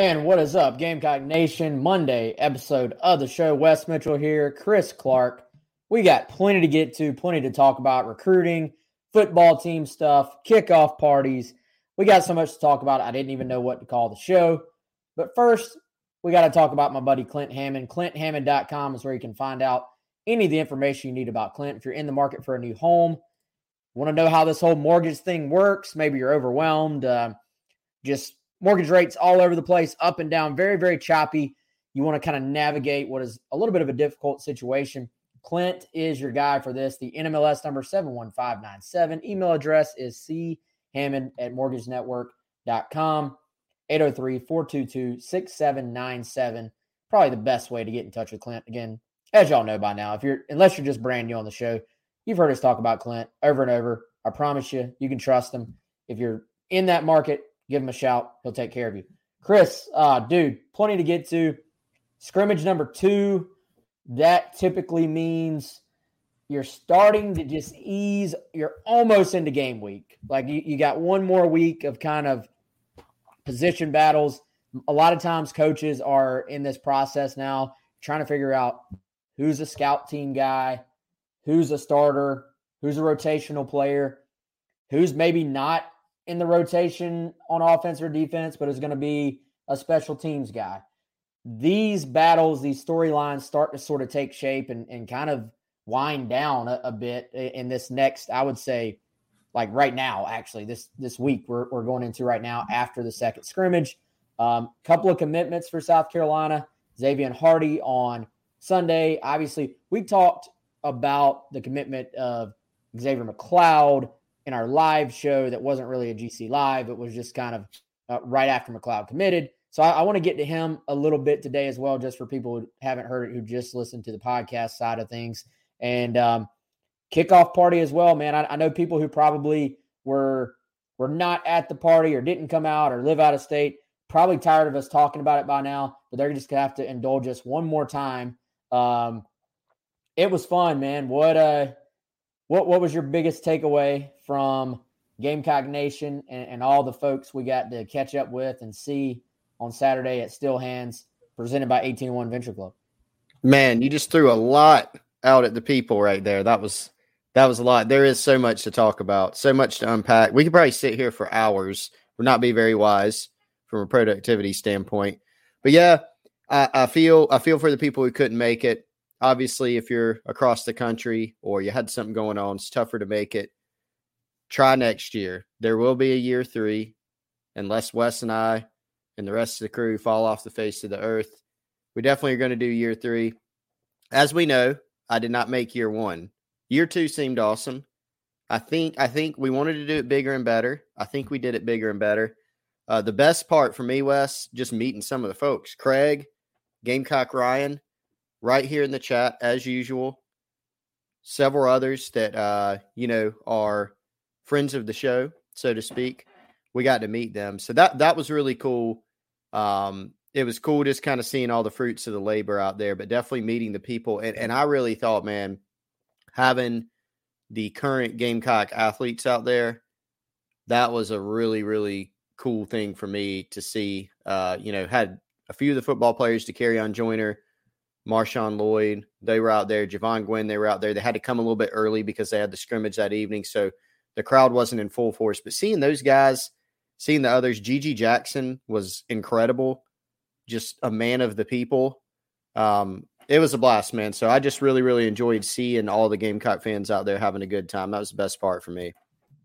And what is up, Gamecock Nation? Monday episode of the show. Wes Mitchell here, Chris Clark. We got plenty to get to, plenty to talk about recruiting, football team stuff, kickoff parties. We got so much to talk about. I didn't even know what to call the show. But first, we got to talk about my buddy Clint Hammond. ClintHammond.com is where you can find out any of the information you need about Clint. If you're in the market for a new home, want to know how this whole mortgage thing works, maybe you're overwhelmed, uh, just mortgage rates all over the place, up and down, very, very choppy. You want to kind of navigate what is a little bit of a difficult situation. Clint is your guy for this. The NMLS number 71597. Email address is chammond at mortgagenetwork.com. 803-422-6797. Probably the best way to get in touch with Clint. Again, as y'all know by now, if you're unless you're just brand new on the show, you've heard us talk about Clint over and over. I promise you, you can trust him. If you're in that market, give him a shout. He'll take care of you. Chris, uh, dude, plenty to get to. Scrimmage number two, that typically means you're starting to just ease. You're almost into game week. Like you, you got one more week of kind of position battles. A lot of times, coaches are in this process now trying to figure out who's a scout team guy, who's a starter, who's a rotational player, who's maybe not in the rotation on offense or defense, but is going to be a special teams guy. These battles, these storylines start to sort of take shape and, and kind of wind down a, a bit in this next, I would say, like right now, actually, this this week we're, we're going into right now after the second scrimmage. A um, couple of commitments for South Carolina. Xavier Hardy on Sunday. Obviously, we talked about the commitment of Xavier McLeod in our live show that wasn't really a GC live. It was just kind of uh, right after McLeod committed. So I, I want to get to him a little bit today as well, just for people who haven't heard it, who just listened to the podcast side of things. And um, kickoff party as well, man. I, I know people who probably were were not at the party or didn't come out or live out of state. Probably tired of us talking about it by now, but they're just gonna have to indulge us one more time. Um, it was fun, man. What uh, what what was your biggest takeaway from Gamecock Nation and, and all the folks we got to catch up with and see on Saturday at Still Hands, presented by 181 Venture Club? Man, you just threw a lot out at the people right there. That was that was a lot. There is so much to talk about, so much to unpack. We could probably sit here for hours. Would not be very wise from a productivity standpoint. But yeah, I, I feel I feel for the people who couldn't make it. Obviously, if you're across the country or you had something going on, it's tougher to make it. Try next year. There will be a year three, unless Wes and I and the rest of the crew fall off the face of the earth. We definitely are going to do year three. As we know, I did not make year one. Year two seemed awesome. I think I think we wanted to do it bigger and better. I think we did it bigger and better. Uh, the best part for me, Wes, just meeting some of the folks. Craig, Gamecock Ryan, right here in the chat as usual. Several others that uh, you know are friends of the show, so to speak. We got to meet them, so that that was really cool. Um, it was cool just kind of seeing all the fruits of the labor out there, but definitely meeting the people. And, and I really thought, man, having the current Gamecock athletes out there, that was a really, really cool thing for me to see. Uh, you know, had a few of the football players Dakereon Joyner, Marshawn Lloyd, they were out there. Jovaughn Gwyn, they were out there. They had to come a little bit early because they had the scrimmage that evening. So the crowd wasn't in full force. But seeing those guys, seeing the others, GG Jackson was incredible. Just a man of the people. Um, it was a blast, man. So I just really, really enjoyed seeing all the Gamecock fans out there having a good time. That was the best part for me.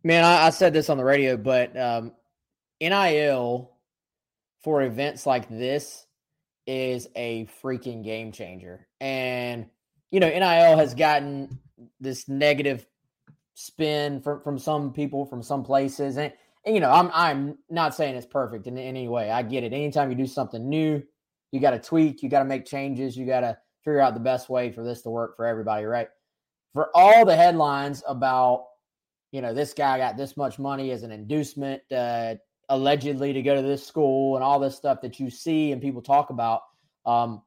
Man, I, I said this on the radio, but um, NIL for events like this is a freaking game changer. And, you know, NIL has gotten this negative spin from, from some people, from some places. And, and, you know, I'm I'm not saying it's perfect in, any way. I get it. Anytime you do something new, you got to tweak, you got to make changes, you got to figure out the best way for this to work for everybody, right? For all the headlines about, you know, this guy got this much money as an inducement, uh, allegedly to go to this school and all this stuff that you see and people talk about. Um,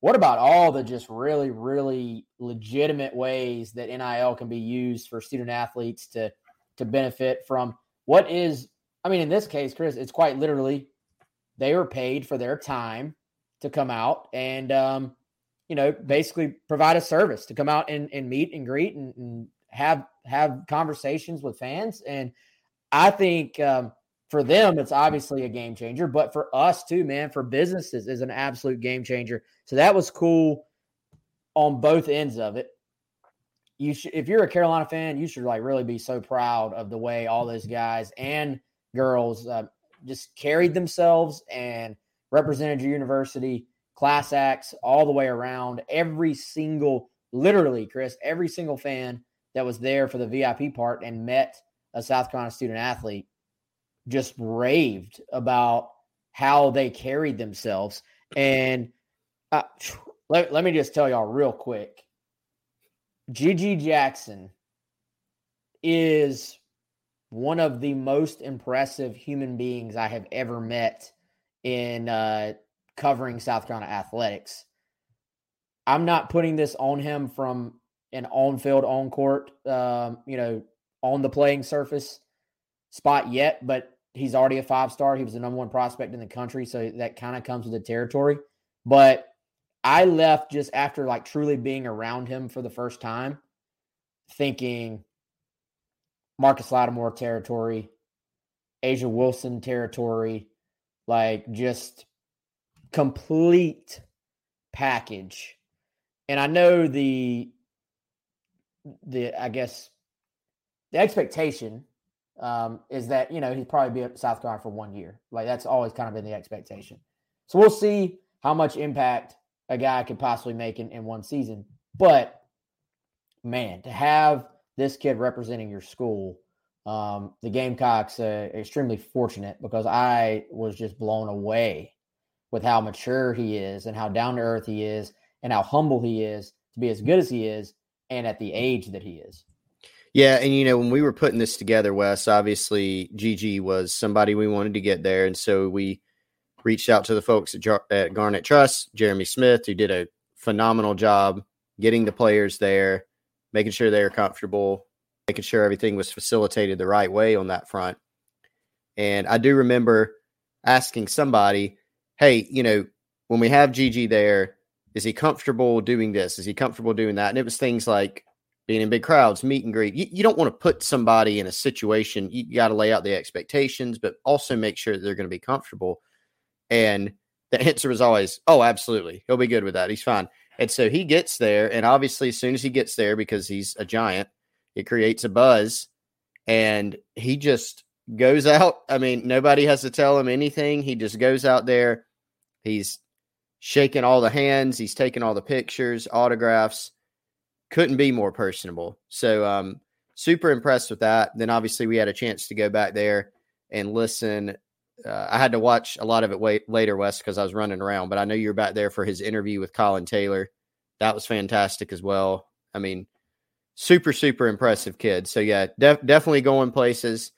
what about all the just really, really legitimate ways that NIL can be used for student athletes to to benefit from what is? I mean, in this case, Chris, it's quite literally they were paid for their time to come out and um, you know basically provide a service to come out and, and meet and greet and, and have have conversations with fans and I think um, for them, it's obviously a game changer, but for us too, man, for businesses is an absolute game changer. So that was cool on both ends of it. You should, if you're a Carolina fan, you should like really be so proud of the way all those guys and girls uh, just carried themselves and represented your university, class acts all the way around. Every single, literally, Chris, every single fan that was there for the VIP part and met a South Carolina student athlete just raved about how they carried themselves. And uh, let, let me just tell y'all real quick GG Jackson is one of the most impressive human beings I have ever met in uh, covering South Carolina athletics. I'm not putting this on him from an on field, on court, um, you know, on the playing surface spot yet, but he's already a five star. He was the number one prospect in the country, so that kind of comes with the territory. But I left just after like truly being around him for the first time, thinking Marcus Lattimore territory, A'ja Wilson territory, like just complete package. And I know the the I guess the expectation um, is that you know he'd probably be at South Carolina for one year. Like that's always kind of been the expectation. So we'll see how much impact a guy could possibly make in, in one season. But man, to have this kid representing your school, um, the Gamecocks uh, extremely fortunate because I was just blown away with how mature he is and how down to earth he is and how humble he is to be as good as he is and at the age that he is. Yeah, and you know when we were putting this together, Wes, obviously GG was somebody we wanted to get there, and so we reached out to the folks at, Jar- at Garnet Trust, Jeremy Smith, who did a phenomenal job getting the players there, making sure they were comfortable, making sure everything was facilitated the right way on that front. And I do remember asking somebody, "Hey, you know, when we have GG there, is he comfortable doing this? Is he comfortable doing that?" And it was things like being in big crowds, meet and greet. You, you don't want to put somebody in a situation. You, you got to lay out the expectations, but also make sure that they're going to be comfortable. And the answer was always, "Oh, absolutely, he'll be good with that. He's fine." And so he gets there, and obviously, as soon as he gets there, because he's a giant, it creates a buzz, and he just goes out. I mean, nobody has to tell him anything. He just goes out there. He's shaking all the hands. He's taking all the pictures, autographs couldn't be more personable. So um, super impressed with that. Then obviously we had a chance to go back there and listen. Uh, I had to watch a lot of it wait, later, Wes, because I was running around. But I know you were back there for his interview with Colin Taylor. That was fantastic as well. I mean, super super impressive kid. So yeah, def- definitely going places.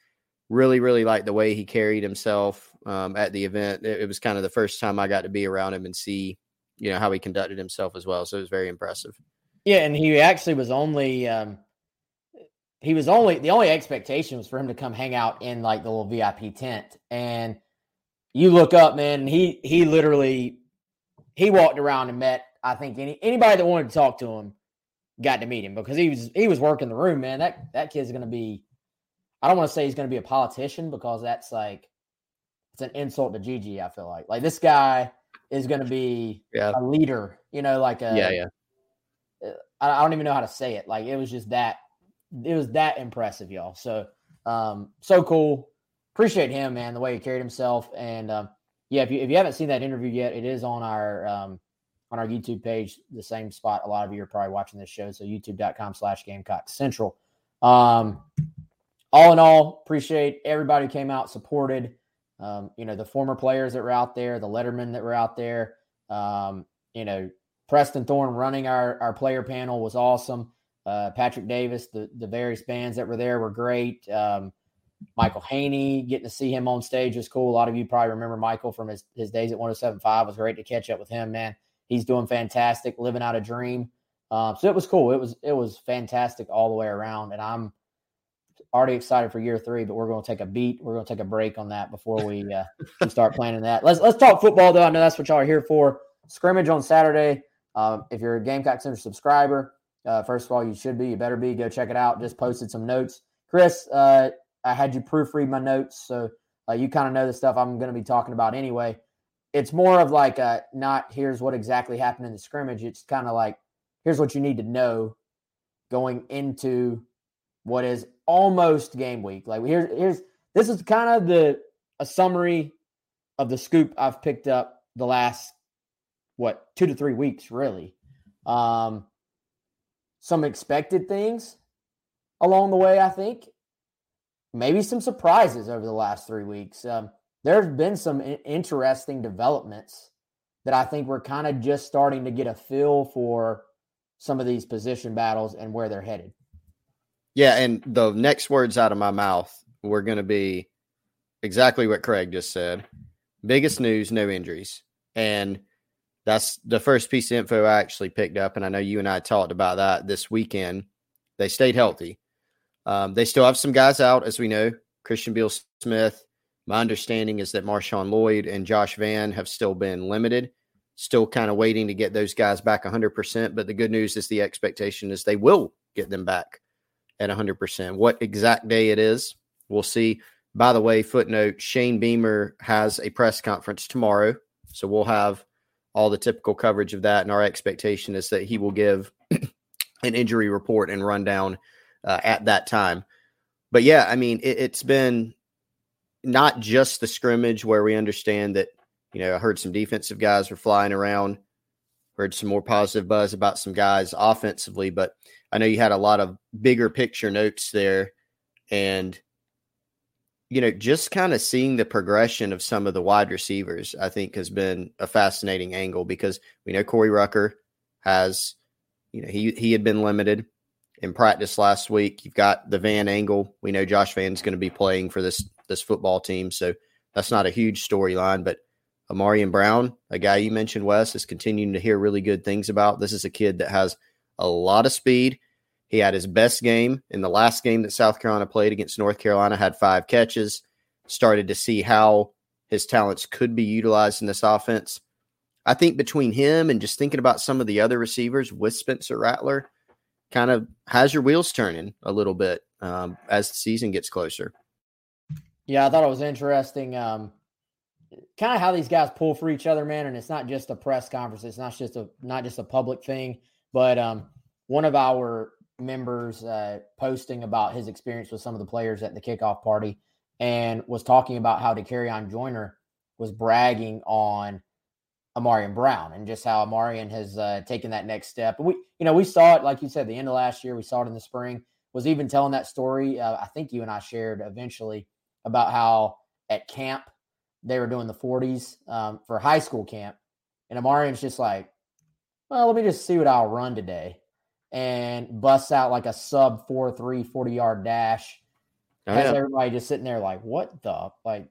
Really really like the way he carried himself um, at the event. It, it was kind of the first time I got to be around him and see you know how he conducted himself as well. So it was very impressive. Yeah, and he actually was only um, he was only the only expectation was for him to come hang out in like the little VIP tent. And you look up, man, he he literally he walked around and met I think any anybody that wanted to talk to him got to meet him because he was he was working the room, man. That that kid's gonna be I don't want to say he's gonna be a politician because that's like it's an insult to GG, I feel like. Like this guy is gonna be yeah. a leader, you know, like a yeah, yeah I don't even know how to say it. Like it was just that it was that impressive, y'all. So um so cool. Appreciate him, man, the way he carried himself. And um, yeah, if you if you haven't seen that interview yet, it is on our um, on our YouTube page, the same spot. A lot of you are probably watching this show, so youtube.com slash Gamecock Central. Um, all in all, appreciate everybody who came out, supported. Um, you know, the former players that were out there, the lettermen that were out there. Um, you know, Preston Thorn running our our player panel was awesome. Uh, Patrick Davis, the the various bands that were there were great. Um, Michael Haney, getting to see him on stage was cool. A lot of you probably remember Michael from his, his days at 107.5. It was great to catch up with him, man. He's doing fantastic, living out a dream. Um, so it was cool. It was it was fantastic all the way around, and I'm already excited for year three. But we're going to take a beat. We're going to take a break on that before we, uh, we start planning that. Let's let's talk football though. I know that's what y'all are here for. Scrimmage on Saturday. Um, if you're a Gamecock Central subscriber, uh, first of all, you should be. You better be. Go check it out. Just posted some notes. Chris, uh, I had you proofread my notes, so uh, you kind of know the stuff I'm going to be talking about anyway. It's more of like a not here's what exactly happened in the scrimmage. It's kind of like here's what you need to know going into what is almost game week. Like here's here's this is kind of the a summary of the scoop I've picked up the last what two to three weeks really. Um, some expected things along the way, I think. Maybe some surprises over the last three weeks. Um, there's been some interesting developments that I think we're kind of just starting to get a feel for some of these position battles and where they're headed. Yeah, and the next words out of my mouth were going to be exactly what Craig just said. Biggest news, no injuries. And that's the first piece of info I actually picked up. And I know you and I talked about that this weekend. They stayed healthy. Um, they still have some guys out, as we know. Christian Beal Smith. My understanding is that Marshawn Lloyd and Josh Vann have still been limited. Still kind of waiting to get those guys back 100%. But the good news is the expectation is they will get them back at 100%. What exact day it is, we'll see. By the way, footnote Shane Beamer has a press conference tomorrow. So we'll have all the typical coverage of that. And our expectation is that he will give an injury report and rundown uh, at that time. But yeah, I mean, it, it's been not just the scrimmage where we understand that, you know, I heard some defensive guys were flying around, heard some more positive buzz about some guys offensively, but I know you had a lot of bigger picture notes there. And you know, just kind of seeing the progression of some of the wide receivers, I think has been a fascinating angle because we know Corey Rucker has, you know, he he had been limited in practice last week. You've got the Vann angle. We know Josh Vann's going to be playing for this this football team, so that's not a huge storyline. But Ahmarean Brown, a guy you mentioned, Wes, is continuing to hear really good things about. This is a kid that has a lot of speed. He had his best game in the last game that South Carolina played against North Carolina, had five catches, started to see how his talents could be utilized in this offense. I think between him and just thinking about some of the other receivers with Spencer Rattler, kind of has your wheels turning a little bit um, as the season gets closer. Yeah, I thought it was interesting. Um, kind of how these guys pull for each other, man. And it's not just a press conference; it's not just a not just a public thing. But um, one of our members uh, posting about his experience with some of the players at the kickoff party and was talking about how Dakereon Joyner was bragging on Ahmarean Brown and just how Ahmarean has uh, taken that next step. We, you know, we saw it, like you said, the end of last year, we saw it in the spring, was even telling that story. Uh, I think you and I shared eventually about how at camp they were doing the 40s um, for high school camp. And Ahmarean's just like, well, let me just see what I'll run today and busts out like a sub 4 3 40 yard dash. Oh, has everybody just sitting there like, what the? Like,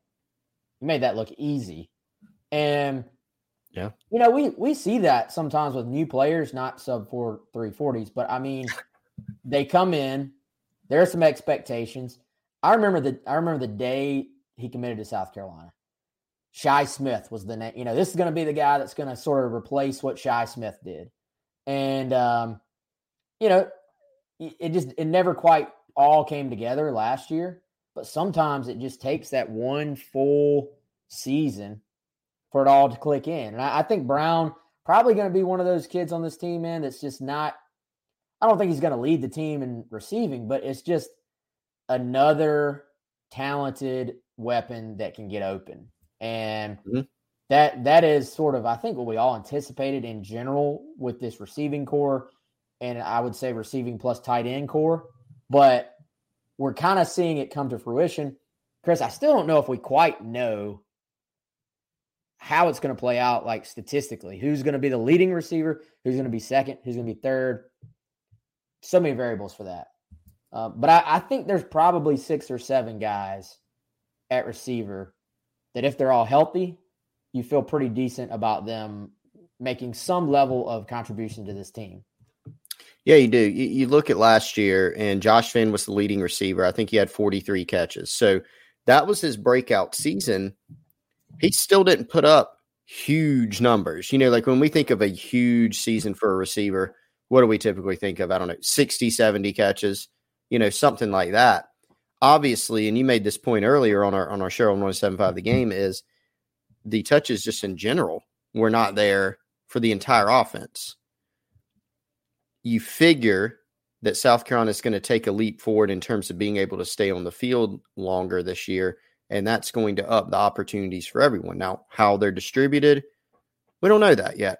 you made that look easy. And, yeah, you know, we, we see that sometimes with new players, not sub 4 340s, but I mean, they come in, there are some expectations. I remember the I remember the day he committed to South Carolina. Shi Smith was the name. You know, this is going to be the guy that's going to sort of replace what Shi Smith did. And um, you know, it just it never quite all came together last year, but sometimes it just takes that one full season for it all to click in. And I, I think Brown probably going to be one of those kids on this team, man, that's just not I don't think he's going to lead the team in receiving, but it's just another talented weapon that can get open. And mm-hmm. that that is sort of I think what we all anticipated in general with this receiving corps, and I would say receiving plus tight end corps, but we're kind of seeing it come to fruition. Chris, I still don't know if we quite know how it's going to play out, like statistically. Who's going to be the leading receiver? Who's going to be second? Who's going to be third? So many variables for that. Uh, but I, I think there's probably six or seven guys at receiver that if they're all healthy, you feel pretty decent about them making some level of contribution to this team. Yeah, you do. You, you, look at last year, and Josh Vann was the leading receiver. I think he had 43 catches. So that was his breakout season. He still didn't put up huge numbers. You know, like when we think of a huge season for a receiver, what do we typically think of? I don't know, 60, 70 catches, you know, something like that. Obviously, and you made this point earlier on our on our show on 175 the game is – the touches just in general were not there for the entire offense. You figure that South Carolina is going to take a leap forward in terms of being able to stay on the field longer this year, and that's going to up the opportunities for everyone. Now, how they're distributed, we don't know that yet.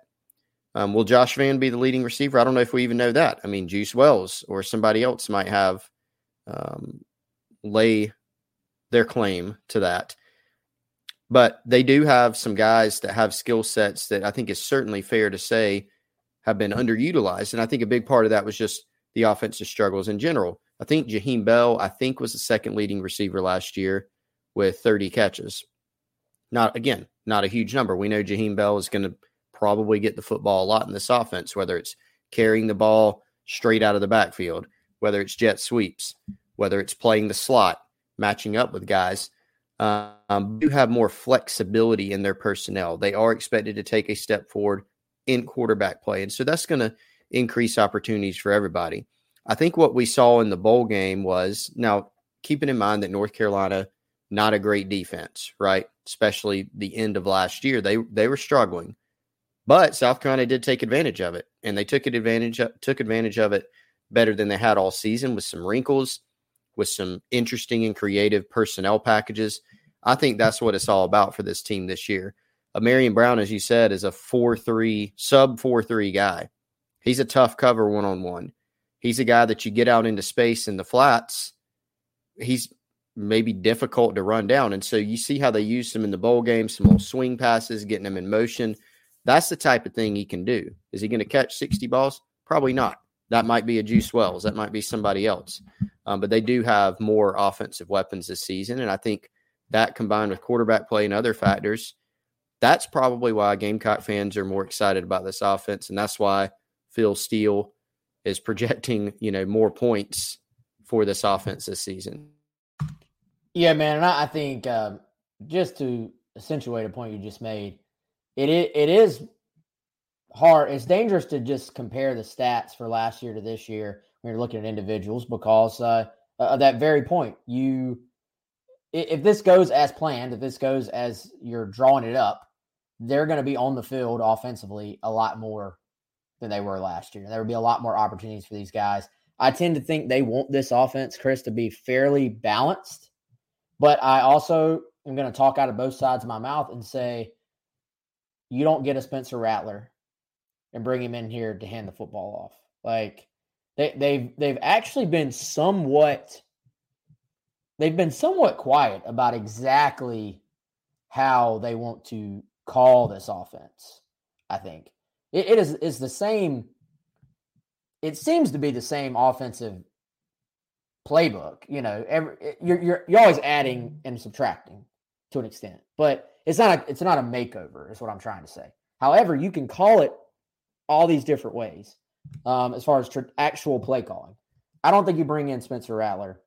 Um, will Josh Vann be the leading receiver? I don't know if we even know that. I mean, Juice Wells or somebody else might have um, lay their claim to that. But they do have some guys that have skill sets that I think is certainly fair to say have been underutilized. And I think a big part of that was just the offensive struggles in general. I think Jaheim Bell, I think, was the second leading receiver last year with 30 catches. Not again, not a huge number. We know Jaheim Bell is going to probably get the football a lot in this offense, whether it's carrying the ball straight out of the backfield, whether it's jet sweeps, whether it's playing the slot, matching up with guys um, do have more flexibility in their personnel. They are expected to take a step forward in quarterback play. And so that's going to increase opportunities for everybody. I think what we saw in the bowl game was now keeping in mind that North Carolina, not a great defense, right? Especially the end of last year. They they were struggling. But South Carolina did take advantage of it. And they took advantage took advantage of it better than they had all season with some wrinkles with some interesting and creative personnel packages. I think that's what it's all about for this team this year. Ahmarean Brown, as you said, is a 4 3, sub 4 3 guy. He's a tough cover one on one. He's a guy that you get out into space in the flats. He's maybe difficult to run down. And so you see how they use him in the bowl game, some little swing passes, getting him in motion. That's the type of thing he can do. Is he going to catch 60 balls? Probably not. That might be a Juice Wells. That might be somebody else. Um, but they do have more offensive weapons this season. And I think that combined with quarterback play and other factors, that's probably why Gamecock fans are more excited about this offense. And that's why Phil Steele is projecting, you know, more points for this offense this season. Yeah, man. And I, think um, just to accentuate a point you just made, it it is hard. It's dangerous to just compare the stats for last year to this year when you're looking at individuals because uh, of that very point. You, if this goes as planned, if this goes as you're drawing it up, they're going to be on the field offensively a lot more than they were last year. There will be a lot more opportunities for these guys. I tend to think they want this offense, Chris, to be fairly balanced. But I also am going to talk out of both sides of my mouth and say, you don't get a Spencer Rattler and bring him in here to hand the football off. Like they, they've they've actually been somewhat they've been somewhat quiet about exactly how they want to call this offense. I think it, it is is the same. It seems to be the same offensive playbook. You know, every you're you're you're always adding and subtracting to an extent, but it's not a it's not a makeover. Is what I'm trying to say. However, you can call it all these different ways um, as far as tr- actual play calling. I don't think you bring in Spencer Rattler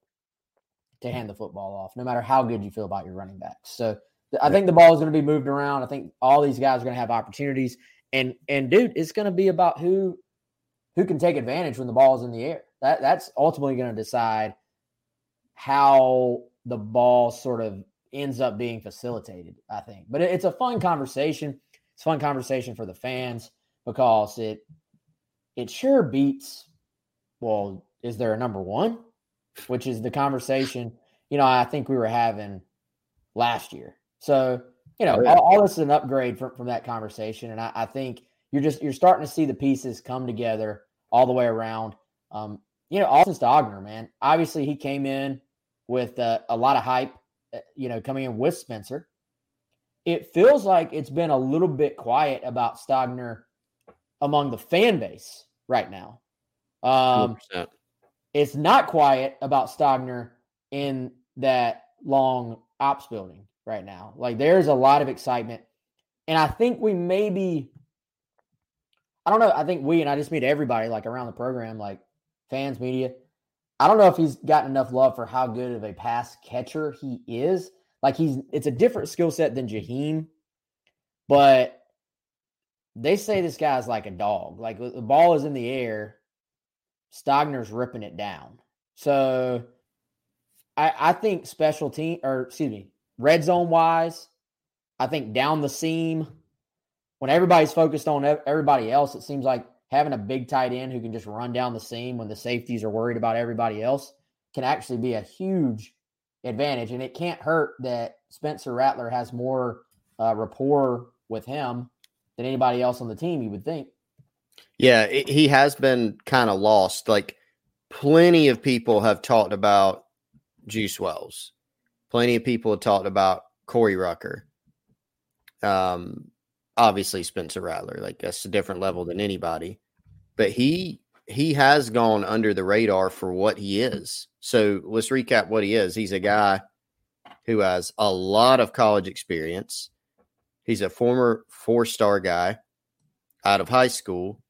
to hand the football off, no matter how good you feel about your running backs. So I think the ball is going to be moved around. I think all these guys are going to have opportunities, and and dude, it's going to be about who who can take advantage when the ball is in the air. That that's ultimately going to decide how the ball sort of ends up being facilitated. I think, but it, it's a fun conversation. It's a fun conversation for the fans because it it sure beats well is there a number one which is the conversation you know i think we were having last year so you know, Oh, yeah. all, all this is an upgrade from, from that conversation. And I, I think you're just you're starting to see the pieces come together all the way around. Um, you know, Austin Stogner, man. Obviously, he came in with uh, a lot of hype. uh, You know, coming in with Spencer. It feels like it's been a little bit quiet about Stogner among the fan base right now. Um, 100%. it's not quiet about Stogner in that long ops building right now. Like there's a lot of excitement. And I think we maybe I don't know, I think we and I just meet everybody like around the program, like fans, media. I don't know if he's gotten enough love for how good of a pass catcher he is. Like he's it's a different skill set than Jaheim, but they say this guy's like a dog. Like the ball is in the air, Stogner's ripping it down. So I, I think special team or excuse me, red zone wise, I think down the seam, when everybody's focused on everybody else, it seems like having a big tight end who can just run down the seam when the safeties are worried about everybody else can actually be a huge advantage. And it can't hurt that Spencer Rattler has more uh, rapport with him than anybody else on the team, you would think. Yeah, it, he has been kind of lost. Like plenty of people have talked about Juice Wells. Plenty of people have talked about Corey Rucker. Um, obviously Spencer Rattler, like that's a different level than anybody. But he he has gone under the radar for what he is. So let's recap what he is. He's a guy who has a lot of college experience. He's a former four-star guy out of high school.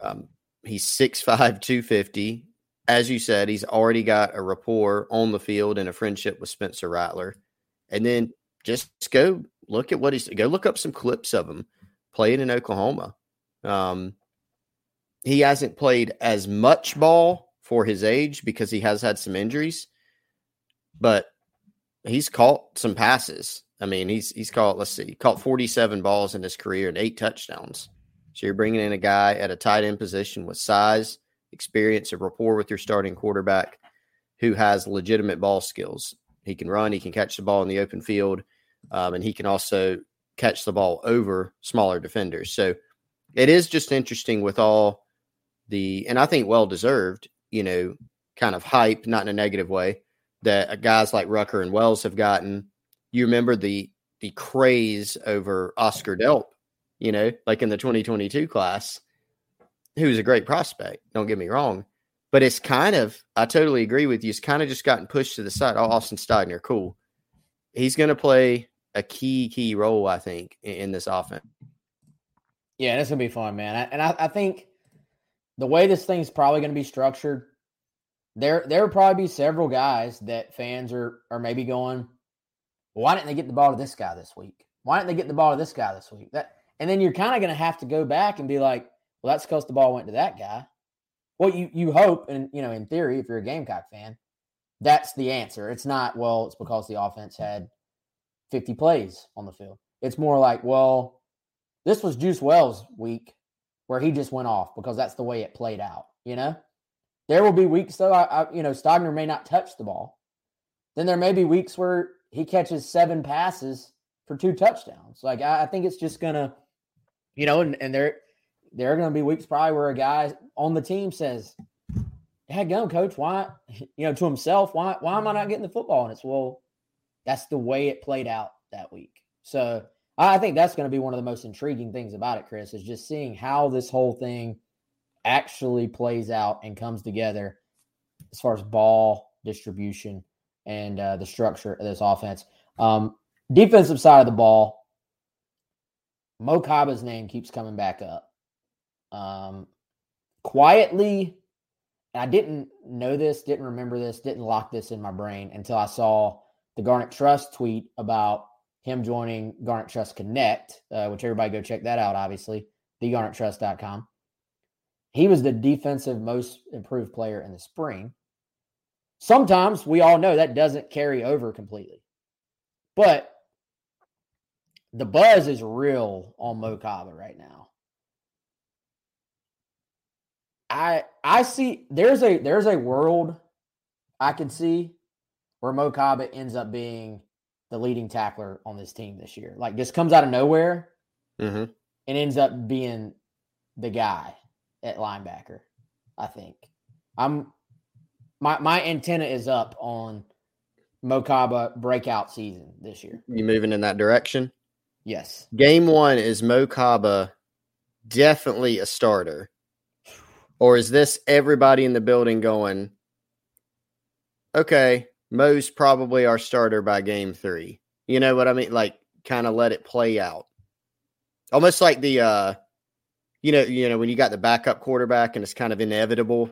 Um, he's 6'5, 250. As you said, he's already got a rapport on the field and a friendship with Spencer Rattler. And then just go look at what he's go look up some clips of him playing in Oklahoma. Um, he hasn't played as much ball for his age because he has had some injuries, but he's caught some passes. I mean, he's he's caught let's see, caught 47 balls in his career and eight touchdowns. So you're bringing in a guy at a tight end position with size, experience, and rapport with your starting quarterback who has legitimate ball skills. He can run, he can catch the ball in the open field, um, and he can also catch the ball over smaller defenders. So it is just interesting with all the, and I think well deserved, you know, kind of hype, not in a negative way, that guys like Rucker and Wells have gotten. You remember the the craze over Oscar Delp, you know, like in the 2022 class, who's a great prospect. Don't get me wrong. But it's kind of, I totally agree with you. It's kind of just gotten pushed to the side. Oh, Austin Stogner, cool. He's going to play a key, key role, I think, in, in this offense. Yeah, that's gonna be fun, man. I- And I, I think the way this thing's probably gonna be structured, there there will probably be several guys that fans are are maybe going, why didn't they get the ball to this guy this week? Why didn't they get the ball to this guy this week? That and then you're kind of gonna have to go back and be like, well, that's because the ball went to that guy. Well, you you hope, and you know, in theory, if you're a Gamecock fan, that's the answer. It's not, well, it's because the offense had 50 plays on the field. It's more like, well, this was Juice Wells' week where he just went off because that's the way it played out. You know, there will be weeks though. I, I you know, Stogner may not touch the ball. Then there may be weeks where he catches seven passes for two touchdowns. Like I, I think it's just gonna, you know, and, and there there are gonna be weeks probably where a guy on the team says, "Head go, coach. Why, you know, to himself, why why am I not getting the football?" And it's well, that's the way it played out that week. So I think that's going to be one of the most intriguing things about it, Chris, is just seeing how this whole thing actually plays out and comes together as far as ball distribution and uh, the structure of this offense. Um, defensive side of the ball, Mo Kaba's name keeps coming back up. Um, quietly, I didn't know this, didn't remember this, didn't lock this in my brain until I saw the Garnet Trust tweet about him joining Garnet Trust Connect, uh, which everybody go check that out, obviously, thegarnettrust.com. He was the defensive most improved player in the spring. Sometimes we all know that doesn't carry over completely. But the buzz is real on Mo Kaba right now. I I see there's a there's a world I can see where Mo Kaba ends up being the leading tackler on this team this year. Like just comes out of nowhere hmm and ends up being the guy at linebacker. I think I'm my my antenna is up on Mokaba breakout season this year. You moving in that direction? Yes. Game one is Mokaba definitely a starter, or is this everybody in the building going? Okay, Mo's probably our starter by game three. You know what I mean? Like, kind of let it play out, almost like the, uh you know, you know when you got the backup quarterback and it's kind of inevitable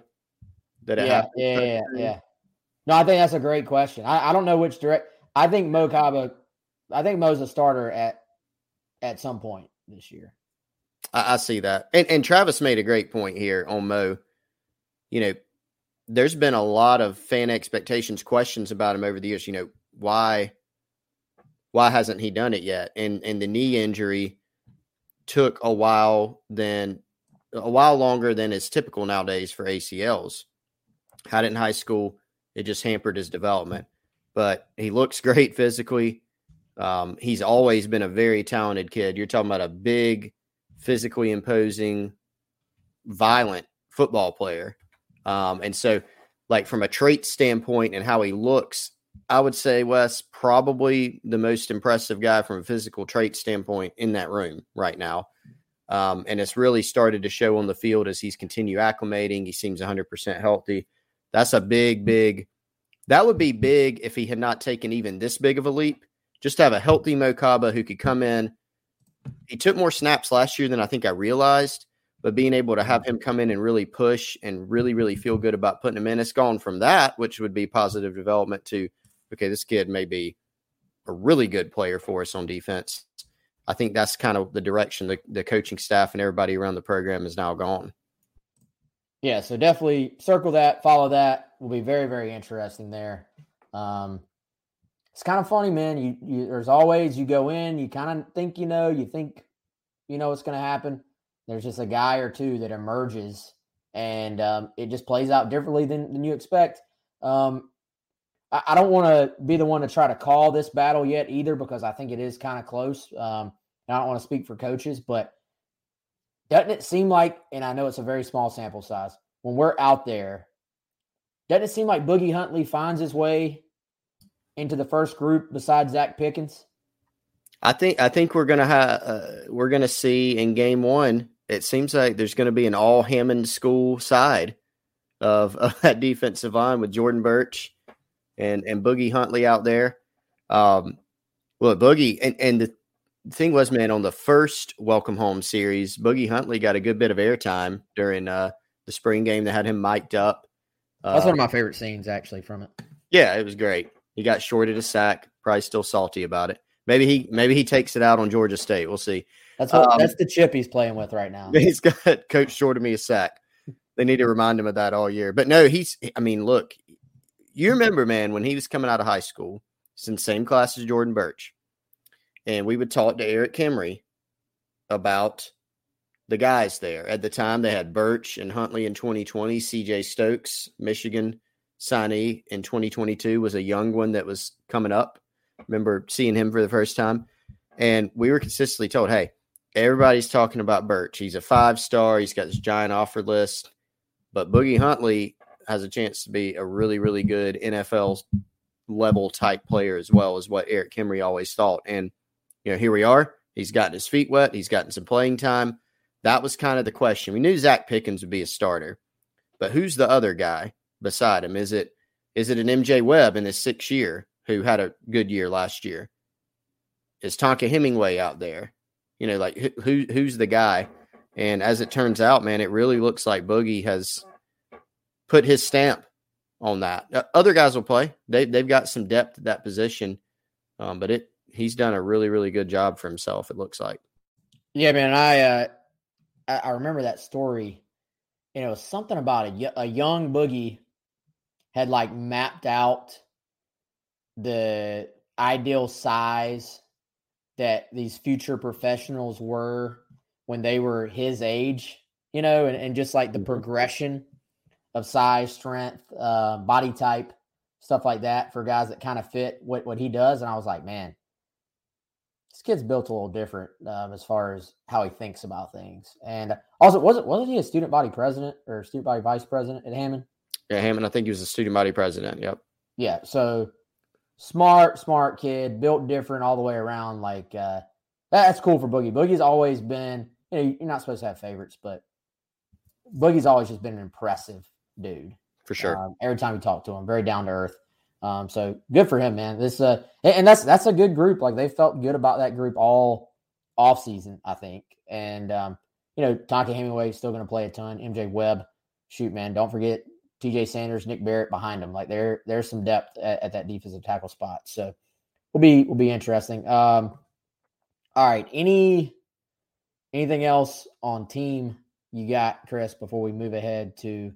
that it Yeah, happens. yeah, yeah, yeah. No, I think that's a great question. I, I don't know which direct. I think Mo Kaba. I think Mo's a starter at at some point this year. I, I see that. And, and Travis made a great point here on Mo. You know, there's been a lot of fan expectations, questions about him over the years. You know, why why hasn't he done it yet? And and the knee injury took a while than a while longer than is typical nowadays for ACLs. Had it in high school, it just hampered his development. But he looks great physically. Um, he's always been a very talented kid. You're talking about a big, physically imposing, violent football player. Um, and so, like from a trait standpoint and how he looks, I would say Wes probably the most impressive guy from a physical trait standpoint in that room right now. Um, and it's really started to show on the field as he's continued acclimating. He seems 100% healthy. That's a big, big. That would be big if he had not taken even this big of a leap. Just to have a healthy Mokaba who could come in. He took more snaps last year than I think I realized, but being able to have him come in and really push and really, really feel good about putting him in, it's gone from that, which would be positive development, to okay, this kid may be a really good player for us on defense. I think that's kind of the direction the, the coaching staff and everybody around the program is now gone. Yeah, so definitely circle that, follow that. Will be very, very interesting there. Um, it's kind of funny, man. You, you there's always you go in, you kind of think you know, you think you know what's going to happen. There's just a guy or two that emerges, and um, it just plays out differently than than you expect. Um, I, I don't want to be the one to try to call this battle yet either, because I think it is kind of close. Um, and I don't want to speak for coaches, but doesn't it seem like, and I know it's a very small sample size, when we're out there, doesn't it seem like Boogie Huntley finds his way into the first group besides Zach Pickens? I think I think we're gonna have uh, we're gonna see in game one. It seems like there's going to be an all Hammond school side of, of that defensive line with Jordan Burch and and Boogie Huntley out there. Um, well, Boogie and and the thing was, man, on the first Welcome Home series, Boogie Huntley got a good bit of airtime during uh, the spring game. that had him mic'd up. That's Uh, one of my favorite scenes, actually, from it. yeah, it was great. He got shorted a sack. Probably still salty about it. Maybe he maybe he takes it out on Georgia State. We'll see. That's what Um, that's the chip he's playing with right now. He's got coach shorted me a sack. They need to remind him of that all year. But no, he's. I mean, look, you remember, man, when he was coming out of high school, he's in the same class as Jordan Burch, and we would talk to Eric Kimrey about the guys there. At the time, they had Burch and Huntley in 2020. CJ Stokes, Michigan signee in 2022, was a young one that was coming up. Remember seeing him for the first time, and we were consistently told, "Hey." everybody's talking about Burch. He's a five star. He's got this giant offer list. But Boogie Huntley has a chance to be a really, really good NFL level type player as well, as what Eric Kimrey always thought. And, you know, here we are. He's gotten his feet wet. He's gotten some playing time. That was kind of the question. We knew Zach Pickens would be a starter, but who's the other guy beside him? Is it is it an MJ Webb in his sixth year who had a good year last year? Is Tonka Hemingway out there? You know, like who, who who's the guy? And as it turns out, man, it really looks like Boogie has put his stamp on that. Uh, Other guys will play; they they've got some depth at that position, um, but it he's done a really really good job for himself. It looks like. Yeah, man. I uh, I remember that story. You know, something about a, a young boogie had like mapped out the ideal size that these future professionals were when they were his age, you know, and, and just like the Mhm. progression of size, strength, uh, body type stuff like that for guys that kind of fit what, what he does. And I was like, man, this kid's built a little different um, as far as how he thinks about things. And also, wasn't wasn't he a student body president or student body vice president at Hammond? Yeah, Hammond. I think he was a student body president. Yep. Yeah. So smart, smart kid, built different all the way around. Like uh, that's cool for Boogie. Boogie's always been. You know, you're not supposed to have favorites, but Boogie's always just been an impressive dude. For sure. Um, every time you talk to him, very down to earth. Um, so good for him, man. This uh, and that's that's a good group. Like they felt good about that group all off season, I think. And um, you know, Tonka Hemingway still going to play a ton. MJ Webb, shoot, man, don't forget T.J. Sanders, Nick Barrett behind him. Like there, there's some depth at, at that defensive tackle spot. So will be will be interesting. Um, all right, any anything else on team you got, Chris, before we move ahead to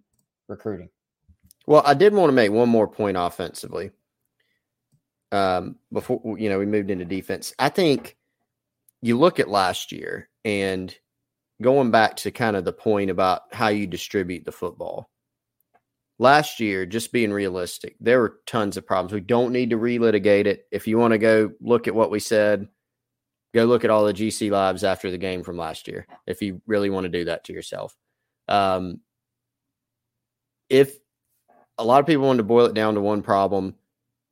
recruiting? Well, I did want to make one more point offensively. Um, before you know, we moved into defense. I think you look at last year and going back to kind of the point about how you distribute the football. Last year, just being realistic, there were tons of problems. We don't need to relitigate it. If you want to go look at what we said, go look at all the GC lives after the game from last year. If you really want to do that to yourself, um, if a lot of people wanted to boil it down to one problem.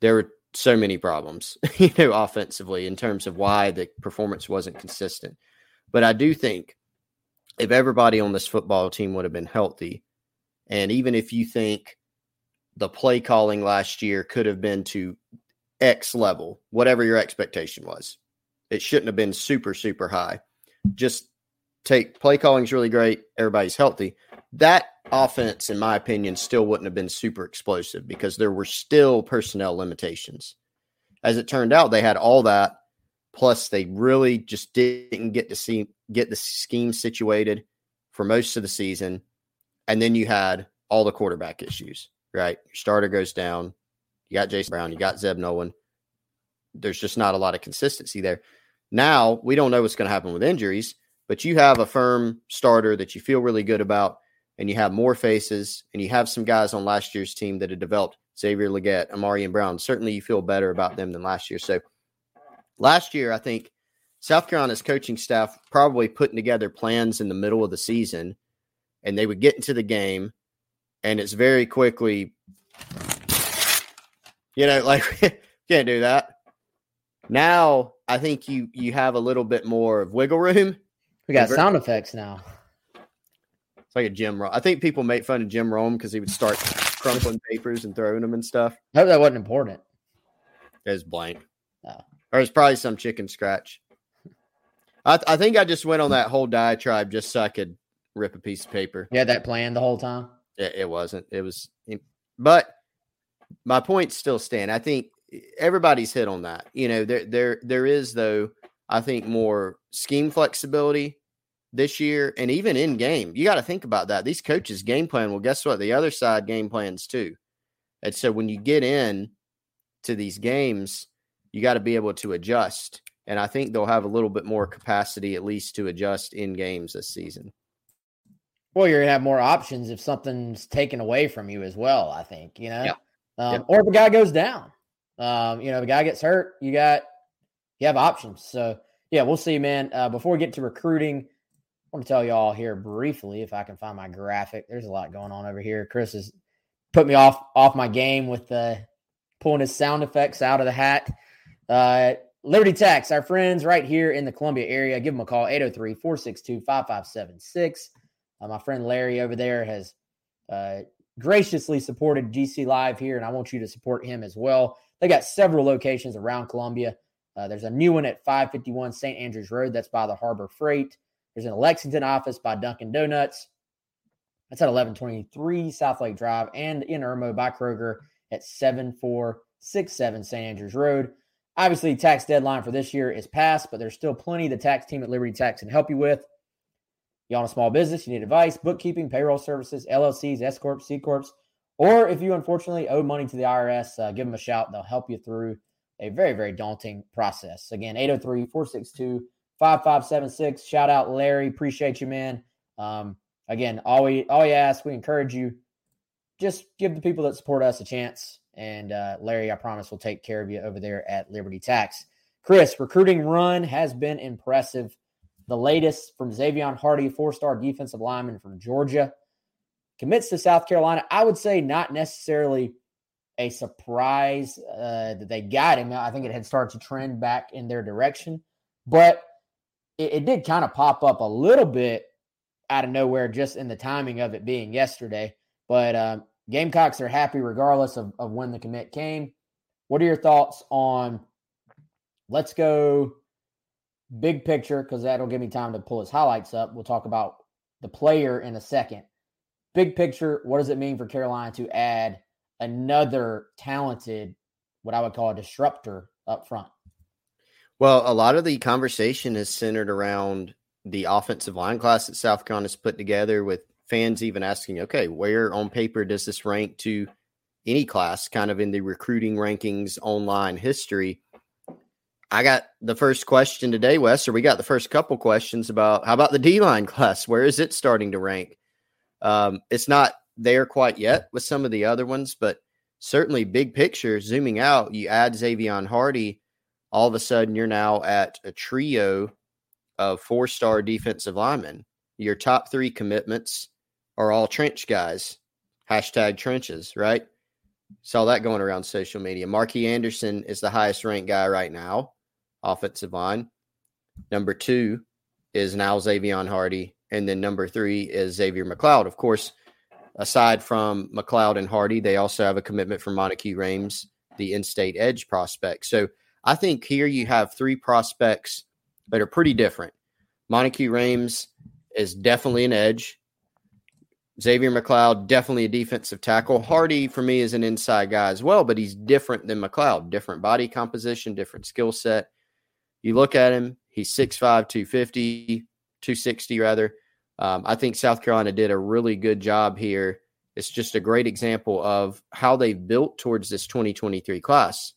There were so many problems, you know, offensively in terms of why the performance wasn't consistent. But I do think if everybody on this football team would have been healthy, and even if you think the play calling last year could have been to X level, whatever your expectation was, it shouldn't have been super, super high. Just take play calling is really great. Everybody's healthy. That offense, in my opinion, still wouldn't have been super explosive because there were still personnel limitations. As it turned out, they had all that. Plus, they really just didn't get to see get the scheme situated for most of the season. And then you had all the quarterback issues, right? Your starter goes down. You got Jason Brown, you got Zeb Noland. There's just not a lot of consistency there. Now we don't know what's going to happen with injuries, but you have a firm starter that you feel really good about and you have more faces, and you have some guys on last year's team that had developed Xavier Legette, Amari and Brown. Certainly, you feel better about them than last year. So, last year, I think South Carolina's coaching staff probably putting together plans in the middle of the season, and they would get into the game, and it's very quickly, you know, like can't do that. Now, I think you you have a little bit more of wiggle room. We got sound effects now. It's like a Jim Rome. I think people make fun of Jim Rome because he would start crumpling papers and throwing them and stuff. I hope that wasn't important. It was blank. Oh. Or it's probably some chicken scratch. I, th- I think I just went on that whole diatribe just so I could rip a piece of paper. Had that plan the whole time? It, it wasn't. It was, but my points still stand. I think everybody's hit on that. You know, there there there is though. I think more scheme flexibility this year and even in game. You got to think about that. These coaches game plan. Well, guess what? The other side game plans too. And so when you get in to these games, you got to be able to adjust. And I think they'll have a little bit more capacity at least to adjust in games this season. Well, you're gonna have more options if something's taken away from you as well. I think you know. Um, or if a guy goes down, um, you know, the guy gets hurt, you got you have options. So yeah, we'll see, man. Uh, before we get to recruiting, I want to tell you all here briefly if I can find my graphic. There's a lot going on over here. Chris has put me off off my game with uh, pulling his sound effects out of the hat. Uh, Liberty Tax, our friends right here in the Columbia area, give them a call 803 462 5576. Uh, my friend Larry over there has uh, graciously supported GC Live here, and I want you to support him as well. They got several locations around Columbia. Uh, there's a new one at 551 St. Andrews Road. That's by the Harbor Freight. There's an Lexington office by Dunkin' Donuts. That's at 1123 South Lake Drive and in Irmo by Kroger at 7467 St. Andrews Road. Obviously, tax deadline for this year is passed, but there's still plenty the tax team at Liberty Tax can help you with. You own a small business, you need advice, bookkeeping, payroll services, LLCs, S Corps, C Corps, or if you unfortunately owe money to the IRS, uh, give them a shout. They'll help you through a very, very daunting process. Again, 803 462 5576. Shout out Larry. Appreciate you, man. Um, again, all we all we ask, we encourage you. Just give the people that support us a chance. And uh, Larry, I promise, we'll take care of you over there at Liberty Tax. Chris, recruiting run has been impressive. The latest from Xavier Hardy, four star defensive lineman from Georgia, commits to South Carolina. I would say not necessarily a surprise uh, that they got him. I think it had started to trend back in their direction, but it, it did kind of pop up a little bit out of nowhere just in the timing of it being yesterday. But um, Gamecocks are happy regardless of, of when the commit came. What are your thoughts on? Let's go big picture because that'll give me time to pull his highlights up. We'll talk about the player in a second. Big picture, what does it mean for Carolina to add another talented, what I would call a disruptor up front? Well, a lot of the conversation is centered around the offensive line class that South Carolina's put together with fans even asking, okay, where on paper does this rank to any class kind of in the recruiting rankings online history? I got the first question today, Wes, or we got the first couple questions about how about the D line class? Where is it starting to rank? Um, it's not there quite yet with some of the other ones, but certainly big picture, zooming out, you add Xavier Hardy, all of a sudden you're now at a trio of four star defensive linemen. Your top three commitments are all trench guys. Hashtag trenches, right? Saw that going around social media. Markee Anderson is the highest ranked guy right now, offensive line. Number two is now Xavier Hardy. And then number three is Xavier McLeod. Of course, aside from McLeod and Hardy, they also have a commitment from Monteque Rhames, the in state edge prospect. So I think here you have three prospects that are pretty different. Monteque Rhames is definitely an edge. Xavier McLeod, definitely a defensive tackle. Hardy, for me, is an inside guy as well, but he's different than McLeod. Different body composition, different skill set. You look at him, he's 6'5, 250, 260 rather. Um, I think South Carolina did a really good job here. It's just a great example of how they've built towards this 2023 class.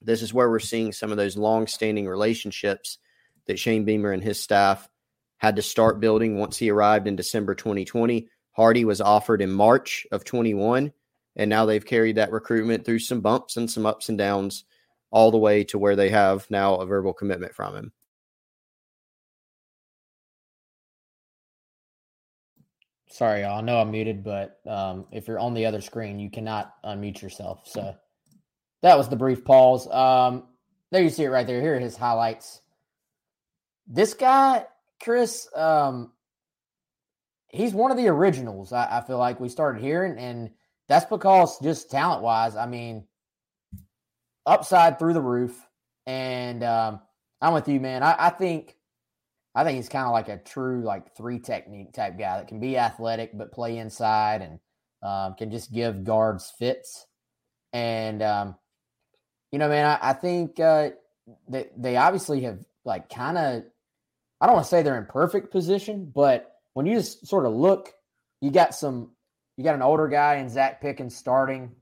This is where we're seeing some of those long standing relationships that Shane Beamer and his staff had to start building once he arrived in December 2020 Hardy was offered in March of 21, and now they've carried that recruitment through some bumps and some ups and downs all the way to where they have now a verbal commitment from him. Sorry. I know I'm muted, but um, if you're on the other screen, you cannot unmute yourself. So that was the brief pause. Um, there you see it right there. Here are his highlights. This guy, Chris, um, he's one of the originals. I, I feel like we started hearing, and that's because just talent wise, I mean, upside through the roof. And um, I'm with you, man. I, I think I think he's kind of like a true like three technique type guy that can be athletic but play inside and um, can just give guards fits. And um, you know, man, I, I think uh, that they obviously have like kind of I don't want to say they're in perfect position, but when you just sort of look, you got some, you got an older guy in Zach Pickens starting.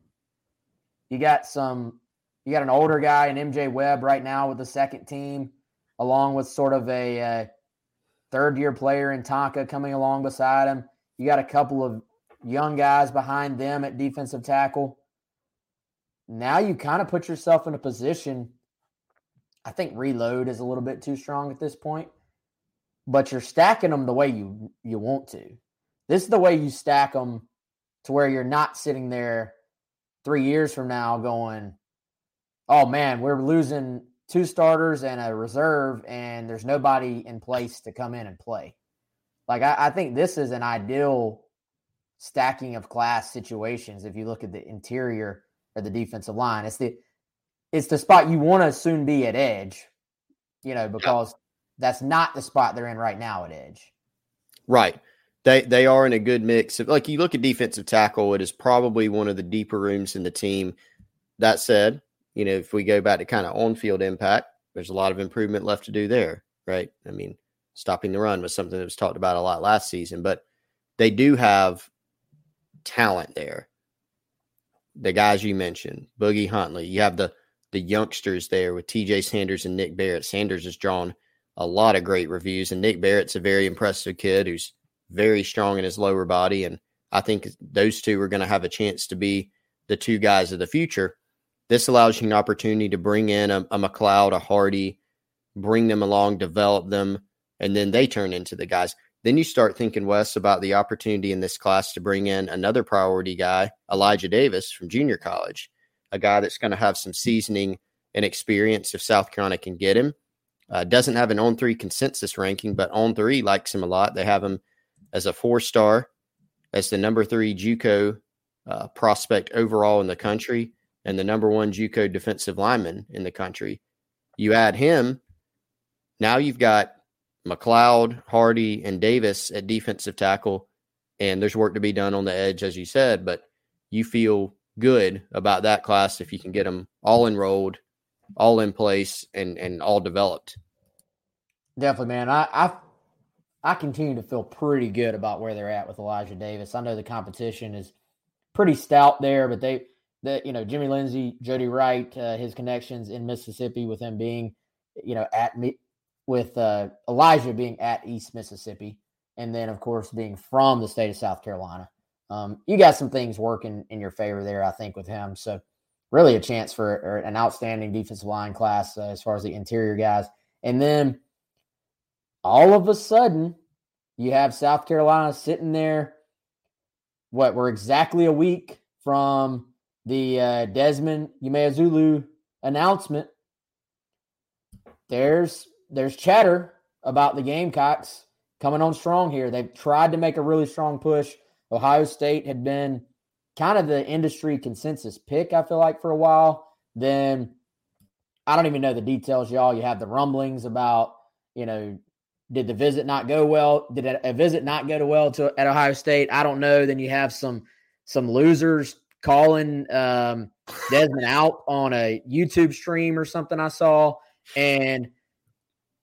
You got some, you got an older guy in MJ Webb right now with the second team, along with sort of a uh, third year player in Tonka coming along beside him. You got a couple of young guys behind them at defensive tackle. Now you kind of put yourself in a position. I think reload is a little bit too strong at this point but you're stacking them the way you you want to. This is the way you stack them to where you're not sitting there three years from now going, "Oh man, we're losing two starters and a reserve, and there's nobody in place to come in and play." Like I, I think this is an ideal stacking of class situations. If you look at the interior or the defensive line, it's the it's the spot you want to soon be at edge, you know, because that's not the spot they're in right now at edge. Right. They they are in a good mix of like you look at defensive tackle, it is probably one of the deeper rooms in the team. That said, you know, if we go back to kind of on-field impact, there's a lot of improvement left to do there, right? I mean, stopping the run was something that was talked about a lot last season, but they do have talent there. The guys you mentioned, Boogie Huntley, you have the the youngsters there with TJ Sanders and Nick Barrett. Sanders has drawn a lot of great reviews. And Nick Barrett's a very impressive kid who's very strong in his lower body. And I think those two are going to have a chance to be the two guys of the future. This allows you an opportunity to bring in a, a McLeod, a Hardy, bring them along, develop them, and then they turn into the guys. Then you start thinking, Wes, about the opportunity in this class to bring in another priority guy, Elijah Davis from junior college, a guy that's going to have some seasoning and experience if South Carolina can get him. Uh, doesn't have an on three consensus ranking, but on three likes him a lot. They have him as a four star, as the number three JUCO uh, prospect overall in the country, and the number one JUCO defensive lineman in the country. You add him, now you've got McLeod, Hardy, and Davis at defensive tackle, and there's work to be done on the edge, as you said. But you feel good about that class if you can get them all enrolled, all in place, and and all developed. Definitely, man. I I I continue to feel pretty good about where they're at with Elijah Davis. I know the competition is pretty stout there, but they that you know Jimmy Lindsey, Jody Wright, uh, his connections in Mississippi with him being you know at me with uh, Elijah being at East Mississippi, and then of course being from the state of South Carolina. Um, you got some things working in your favor there, I think, with him. So really a chance for an outstanding defensive line class uh, as far as the interior guys, and then all of a sudden you have South Carolina sitting there. What we're exactly a week from the uh, Desmond Umeozulu announcement. There's there's chatter about the Gamecocks coming on strong here. They've tried to make a really strong push. Ohio State had been kind of the industry consensus pick, I feel like, for a while. Then I don't even know the details, y'all. You have the rumblings about, you know, did the visit not go well? Did a visit not go to well to at Ohio State? I don't know. Then you have some some losers calling um, Desmond out on a YouTube stream or something I saw, and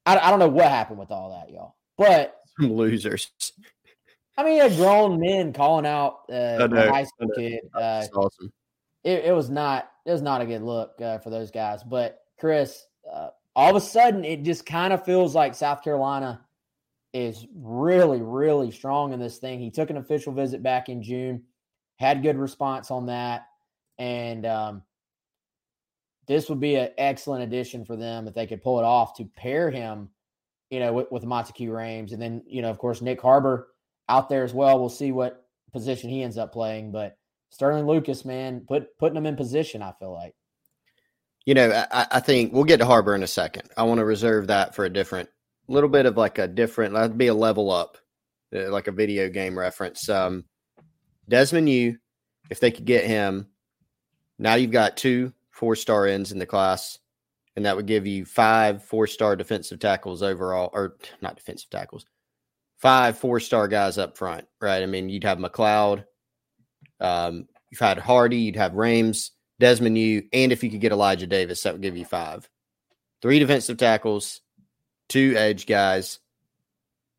I, I don't know what happened with all that, y'all. But some losers. I mean, a grown men calling out uh, a high school kid. Uh, awesome. It, it, was not. It was not a good look uh, for those guys. But Chris, uh, all of a sudden, it just kind of feels like South Carolina is really, really strong in this thing. He took an official visit back in June, had good response on that, and um, this would be an excellent addition for them if they could pull it off to pair him, you know, with, with Monteque Rhames. And then, you know, of course, Nick Harbor out there as well. We'll see what position he ends up playing. But Sterling Lucas, man, put putting him in position, I feel like. You know, I, I think we'll get to Harbor in a second. I want to reserve that for a different, little bit of like a different, that'd be a level up, uh, like a video game reference. Um, Desmond U, if they could get him, now you've got two four star ends in the class, and that would give you five four star defensive tackles overall, or not defensive tackles, five four star guys up front, right? I mean, you'd have McLeod, um, you've had Hardy, you'd have Rhames, Desmond U, and if you could get Elijah Davis, that would give you five. Three defensive tackles, two edge guys.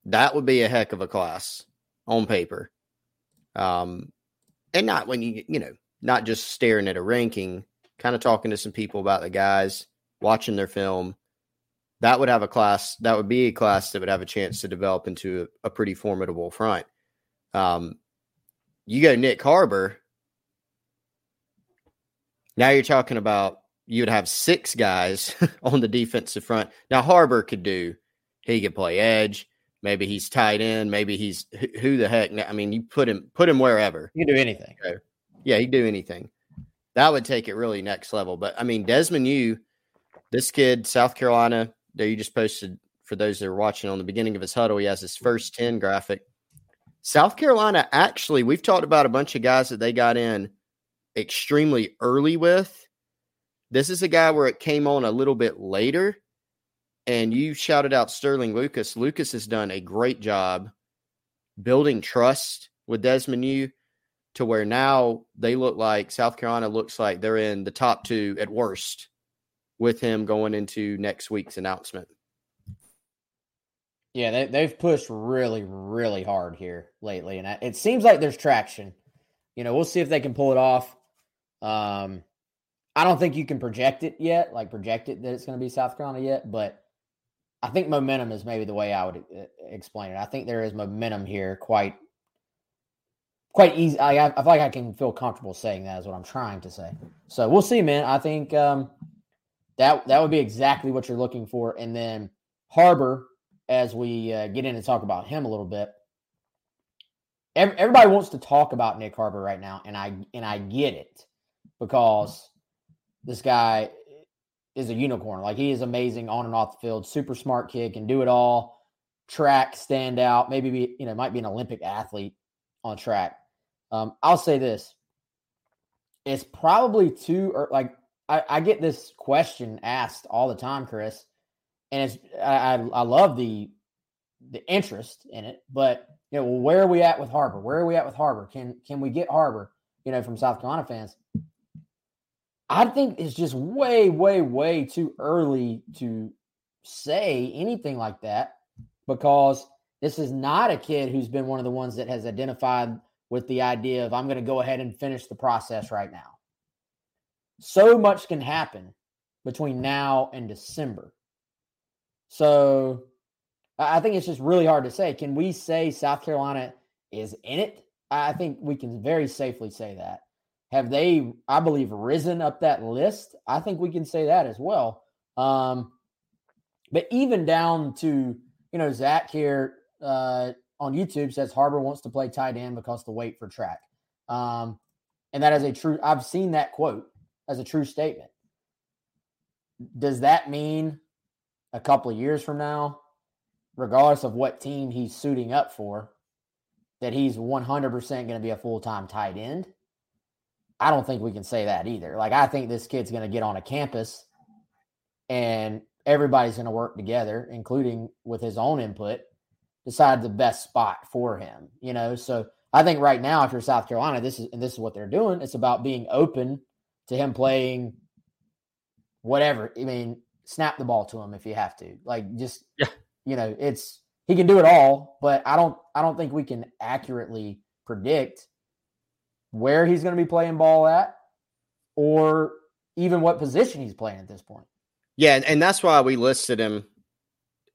That would be a heck of a class on paper. Um, and not when you, you know, not just staring at a ranking, kind of talking to some people about the guys, watching their film, that would have a class, that would be a class that would have a chance to develop into a, a pretty formidable front. Um, you go Nick Harbor. Now you're talking about you would have six guys on the defensive front. Now Harbor could do, he could play edge. Maybe he's tight end. Maybe he's who the heck. I mean, you put him put him wherever. You can do anything. Yeah, he'd do anything that would take it really next level. But I mean, Desmond U, this kid, South Carolina, that you just posted for those that are watching on the beginning of his huddle, he has his first 10 graphic. South Carolina, actually, we've talked about a bunch of guys that they got in extremely early with. This is a guy where it came on a little bit later. And you shouted out Sterling Lucas. Lucas has done a great job building trust with Desmond U to where now they look like South Carolina looks like they're in the top two at worst with him going into next week's announcement. Yeah, they, they've pushed really, really hard here lately, and it seems like there's traction. You know, we'll see if they can pull it off. Um, I don't think you can project it yet, like project it that it's going to be South Carolina yet, but I think momentum is maybe the way I would uh, explain it. I think there is momentum here, quite quite easy. I, I feel like I can feel comfortable saying that is what I'm trying to say. So we'll see, man. I think um, that that would be exactly what you're looking for. And then Harbor, as we uh, get in and talk about him a little bit, every, everybody wants to talk about Nick Harbor right now, and I and I get it because this guy is a unicorn. Like he is amazing on and off the field, super smart kid, can do it all. Track, stand out, maybe be, you know, might be an Olympic athlete on track. Um, I'll say this. It's probably too or like I, I, get this question asked all the time, Chris, and it's I, I love the the interest in it, but you know, well, where are we at with Harbor? Where are we at with Harbor? Can can we get Harbor? You know, from South Carolina fans. I think it's just way, way, way too early to say anything like that because this is not a kid who's been one of the ones that has identified with the idea of I'm going to go ahead and finish the process right now. So much can happen between now and December. So I think it's just really hard to say. Can we say South Carolina is in it? I think we can very safely say that. Have they, I believe, risen up that list? I think we can say that as well. Um, but even down to, you know, Zach here uh, on YouTube says Harbor wants to play tight end because the weight for track. Um, and that is a true, I've seen that quote as a true statement. Does that mean a couple of years from now, regardless of what team he's suiting up for, that he's 100% going to be a full time tight end? I don't think we can say that either. Like, I think this kid's going to get on a campus and everybody's going to work together, including with his own input, decide the best spot for him, you know? So I think right now, if you're South Carolina, this is, and this is what they're doing, it's about being open to him playing whatever. I mean, snap the ball to him if you have to. Like just yeah. you know, it's he can do it all, but I don't I don't think we can accurately predict where he's going to be playing ball at or even what position he's playing at this point. Yeah, and that's why we listed him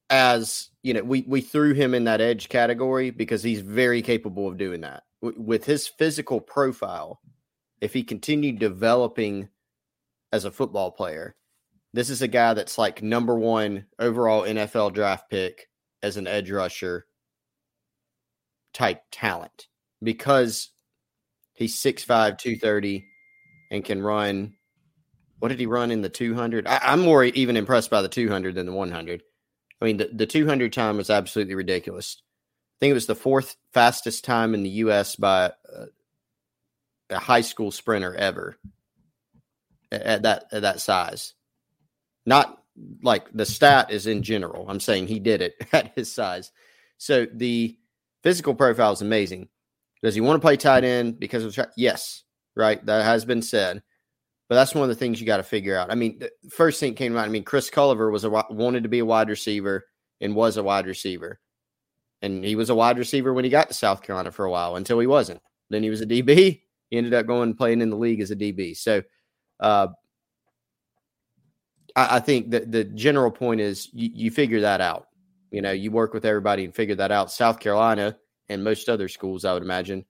as, you know, we we threw him in that edge category because he's very capable of doing that. With his physical profile, if he continued developing as a football player, this is a guy that's like number one overall NFL draft pick as an edge rusher type talent because he's 6'5, 230 and can run. What did he run in the 200? I, am more even impressed by the 200 than the 100. I mean, the, the 200 time was absolutely ridiculous. I think it was the fourth fastest time in the U.S. by uh, a high school sprinter ever at that at that size. Not like the stat is in general. I'm saying he did it at his size. So the physical profile is amazing. Does he want to play tight end because of tra- yes, right? That has been said. But that's one of the things you got to figure out. I mean, the first thing came out. I mean, Chris Culliver was a wanted to be a wide receiver and was a wide receiver, and he was a wide receiver when he got to South Carolina for a while until he wasn't. Then he was a DB. He ended up going playing in the league as a DB. So, uh, I, I, think that the general point is you, you figure that out. You know, you work with everybody and figure that out. South Carolina and most other schools, I would imagine,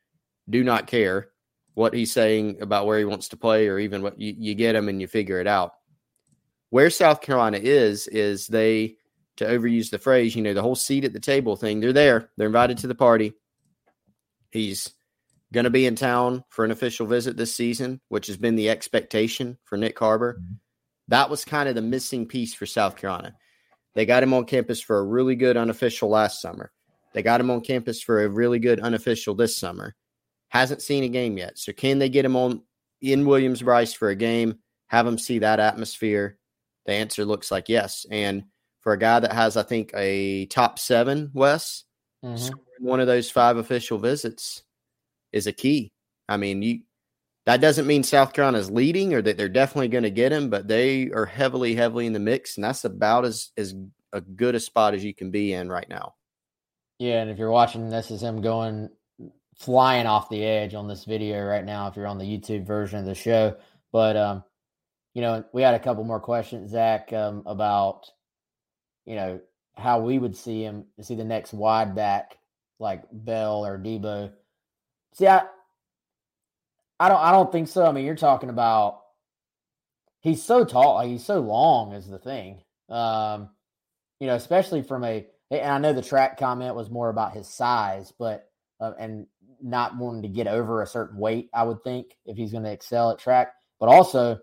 do not care what he's saying about where he wants to play or even what you, you get him and you figure it out. Where South Carolina is, is they, to overuse the phrase, you know, the whole seat at the table thing, they're there. They're invited to the party. He's going to be in town for an official visit this season, which has been the expectation for Nick Harbor. Mm-hmm. That was kind of the missing piece for South Carolina. They got him on campus for a really good unofficial last summer. They got him on campus for a really good unofficial this summer. Hasn't seen a game yet. So can they get him on in Williams-Brice for a game, have him see that atmosphere? The answer looks like yes. And for a guy that has, I think, a top seven, Wes, mm-hmm. one of those five official visits, is a key. I mean, you that doesn't mean South Carolina is leading or that they're definitely going to get him, but they are heavily, heavily in the mix, and that's about as as a good a spot as you can be in right now. Yeah, and if you're watching this, is him going flying off the edge on this video right now. If you're on the YouTube version of the show, but um, you know, we had a couple more questions, Zach, um, about you know how we would see him see the next wide back like Bell or Deebo See, I, I don't. I don't think so. I mean, you're talking about he's so tall. He's so long is the thing. Um, you know, especially from a. And I know the track comment was more about his size, but uh, and not wanting to get over a certain weight. I would think if he's going to excel at track, but also,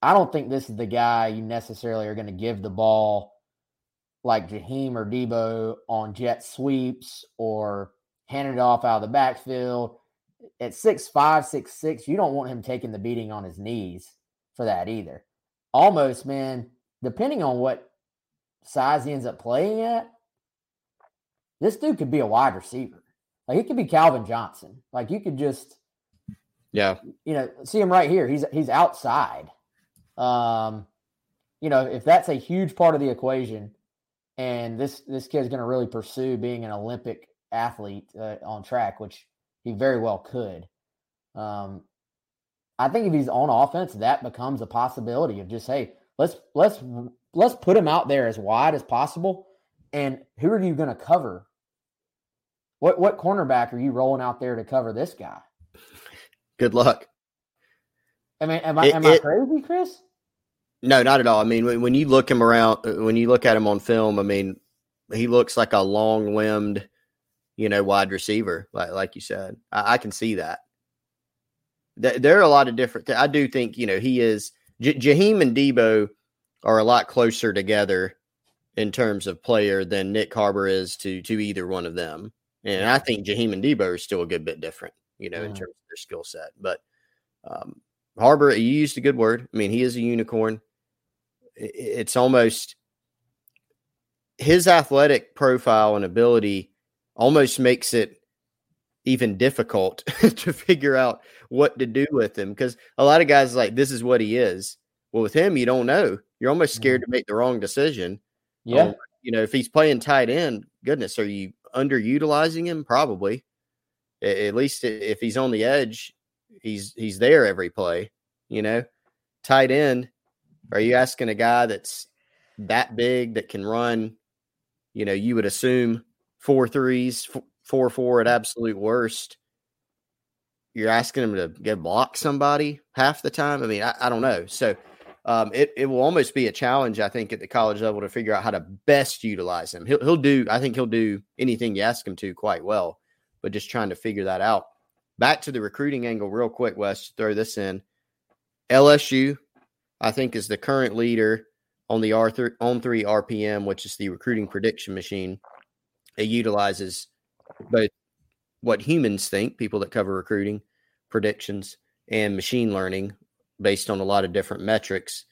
I don't think this is the guy you necessarily are going to give the ball like Jaheim or Deebo on jet sweeps or it off out of the backfield at six five, six six, you don't want him taking the beating on his knees for that either. Almost, man, depending on what size he ends up playing at, this dude could be a wide receiver. Like he could be Calvin Johnson. Like you could just yeah, you know, see him right here. He's he's outside. Um, you know, if that's a huge part of the equation, and this this kid's going to really pursue being an Olympic athlete uh, on track, which he very well could. Um, I think if he's on offense, that becomes a possibility of just hey, let's let's let's put him out there as wide as possible. And who are you going to cover? What what cornerback are you rolling out there to cover this guy? Good luck. I mean, am I it, am I it, crazy, Chris? No, not at all. I mean, when, when you look him around, when you look at him on film, I mean, he looks like a long limbed you know, wide receiver, like like you said. I, I can see that. There are a lot of different. Th- I do think you know he is. J- Jaheim and Deebo are a lot closer together in terms of player than Nick Harbor is to to either one of them. And I think Jaheim and Deebo are still a good bit different, you know, in terms of their skill set. But um, Harbor, you used a good word. I mean, he is a unicorn. It's almost his athletic profile and ability almost makes it even difficult to figure out what to do with him because a lot of guys like this is what he is. Well, with him, you don't know. You're almost scared mm-hmm. to make the wrong decision. Yeah. Um, you know, if he's playing tight end, goodness, are you underutilizing him? Probably. At least if he's on the edge, he's he's there every play. You know, tight end. Are you asking a guy that's that big that can run? You know, you would assume four threes, four four at absolute worst. You're asking him to get block somebody half the time. I mean, I, I don't know. So um, it it will almost be a challenge, I think, at the college level to figure out how to best utilize him. He'll he'll do. I think he'll do anything you ask him to quite well, but just trying to figure that out. Back to the recruiting angle, real quick, Wes. Throw this in. LSU, I think, is the current leader on the R th- on three RPM, which is the recruiting prediction machine. It utilizes both what humans think, people that cover recruiting, predictions, and machine learning based on a lot of different metrics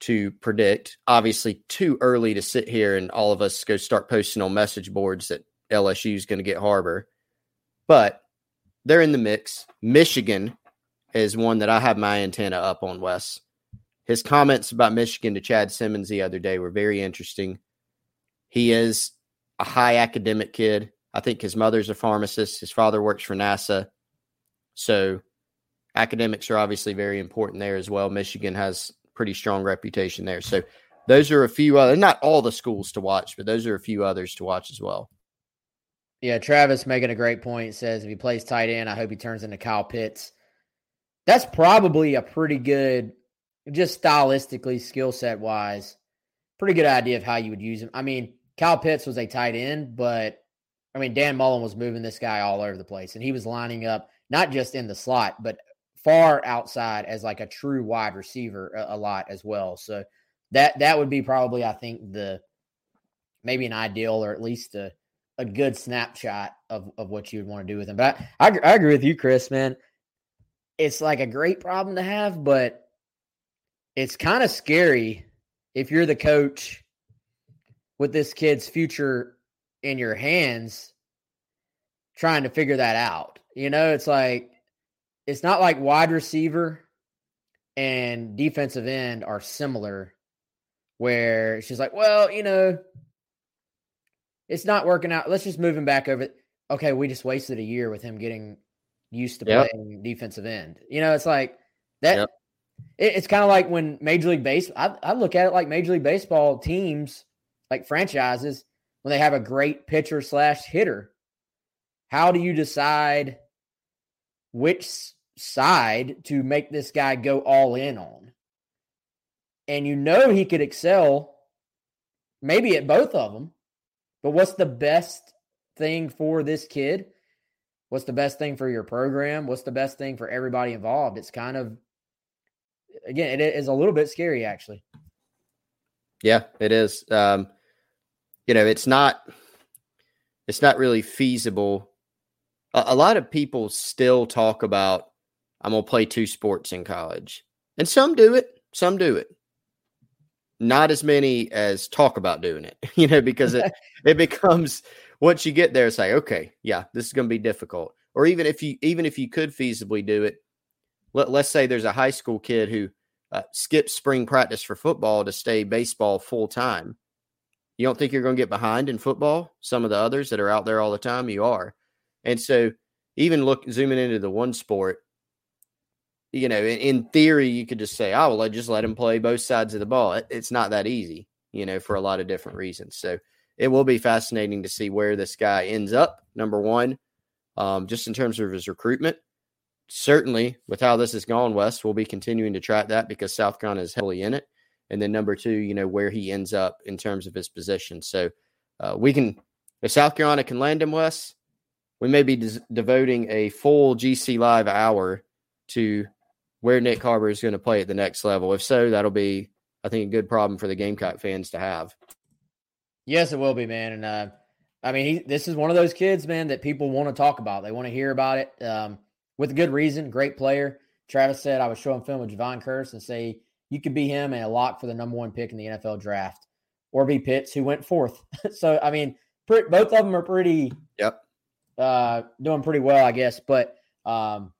to predict. Obviously, too early to sit here and all of us go start posting on message boards that LSU is going to get Harbor, but they're in the mix. Michigan is one that I have my antenna up on, Wes. His comments about Michigan to Chad Simmons the other day were very interesting. He is a high academic kid. I think his mother's a pharmacist. His father works for NASA. So academics are obviously very important there as well. Michigan has pretty strong reputation there. So those are a few other not all the schools to watch, but those are a few others to watch as well. Yeah, Travis making a great point says if he plays tight end, I hope he turns into Kyle Pitts. That's probably a pretty good, just stylistically, skill set wise, pretty good idea of how you would use him. I mean, Kyle Pitts was a tight end, but I mean, Dan Mullen was moving this guy all over the place, and he was lining up not just in the slot, but far outside as like a true wide receiver a, a lot as well. So that that would be probably, I think, the maybe an ideal or at least a, a good snapshot of, of what you would want to do with him. But I, I, I agree with you, Chris, man. It's like a great problem to have, but it's kind of scary if you're the coach with this kid's future in your hands trying to figure that out. You know, it's like it's not like wide receiver and defensive end are similar where she's like, well, you know, it's not working out. Let's just move him back over. Okay, we just wasted a year with him getting used to yep. playing defensive end. You know, it's like that. Yep. It, it's kind of like when Major League Baseball. I, I look at it like Major League Baseball teams like franchises when they have a great pitcher slash hitter. How do you decide which side to make this guy go all in on. And you know he could excel maybe at both of them. But what's the best thing for this kid? What's the best thing for your program? What's the best thing for everybody involved? It's kind of again, it is a little bit scary actually. Yeah, it is. Um, you know, it's not it's not really feasible. A, a lot of people still talk about I'm gonna play two sports in college. And some do it, some do it. Not as many as talk about doing it, you know, because it it becomes once you get there, it's like, okay, yeah, this is gonna be difficult. Or even if you even if you could feasibly do it, let, let's say there's a high school kid who uh, skips spring practice for football to stay baseball full time. You don't think you're going to get behind in football? Some of the others that are out there all the time, you are. And so, even look zooming into the one sport, you know, in, in theory, you could just say, "Oh, well, just let him play both sides of the ball." It, it's not that easy, you know, for a lot of different reasons. So, it will be fascinating to see where this guy ends up. Number one, um, just in terms of his recruitment, certainly with how this has gone, Wes, we'll be continuing to track that because South Carolina is heavily in it. And then number two, you know, where he ends up in terms of his position. So uh, we can, if South Carolina can land him, Wes, we may be des- devoting a full GC Live hour to where Nick Harbor is going to play at the next level. If so, that'll be, I think, a good problem for the Gamecock fans to have. Yes, it will be, man. And uh, I mean, he, this is one of those kids, man, that people want to talk about. They want to hear about it. Um, with good reason. Great player. Travis said I was showing film with Jevon Curse and say you could be him and a lock for the number one pick in the NFL draft, or be Pitts who went fourth. so I mean, both of them are pretty. Yep. Uh, doing pretty well, I guess. But um,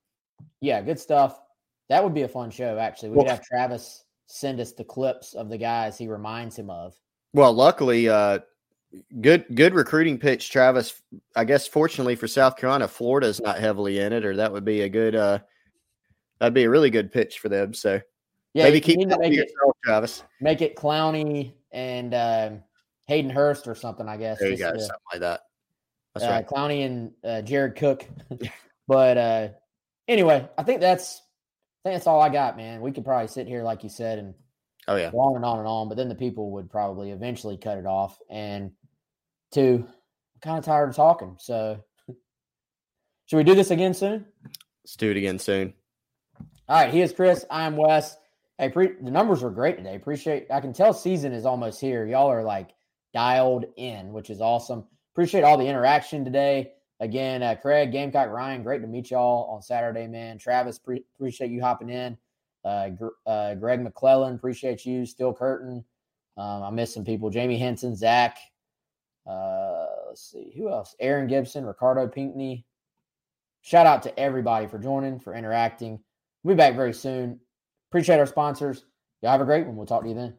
yeah, good stuff. That would be a fun show. Actually, we could have Travis send us the clips of the guys he reminds him of. Well, luckily, uh, good good recruiting pitch, Travis. I guess fortunately for South Carolina, Florida's not heavily in it, or that would be a good uh that'd be a really good pitch for them. So yeah, maybe keep that make yourself, it, Travis. Make it Clowney and uh, Hayden Hurst or something, I guess. There you go, to, something like that. That's uh, right. Clowney and uh, Jared Cook. but uh anyway, I think that's I think that's all I got, man. We could probably sit here, like you said, and oh yeah, on and on and on. But then the people would probably eventually cut it off, and to I'm kind of tired of talking. So should we do this again soon? Let's do it again soon. All right. He is Chris. I am Wes. Hey, pre- the numbers were great today. Appreciate. I can tell season is almost here. Y'all are like dialed in, which is awesome. Appreciate all the interaction today. Again, uh, Craig, Gamecock, Ryan, great to meet y'all on Saturday, man. Travis, pre- appreciate you hopping in. Uh, Gr- uh, Greg McClellan, appreciate you. Still Curtin. Um, I miss some people. Jamie Henson, Zach, uh, let's see who else. Aaron Gibson, Ricardo Pinkney. Shout out to everybody for joining, for interacting. We'll be back very soon. Appreciate our sponsors. Y'all have a great one. We'll talk to you then.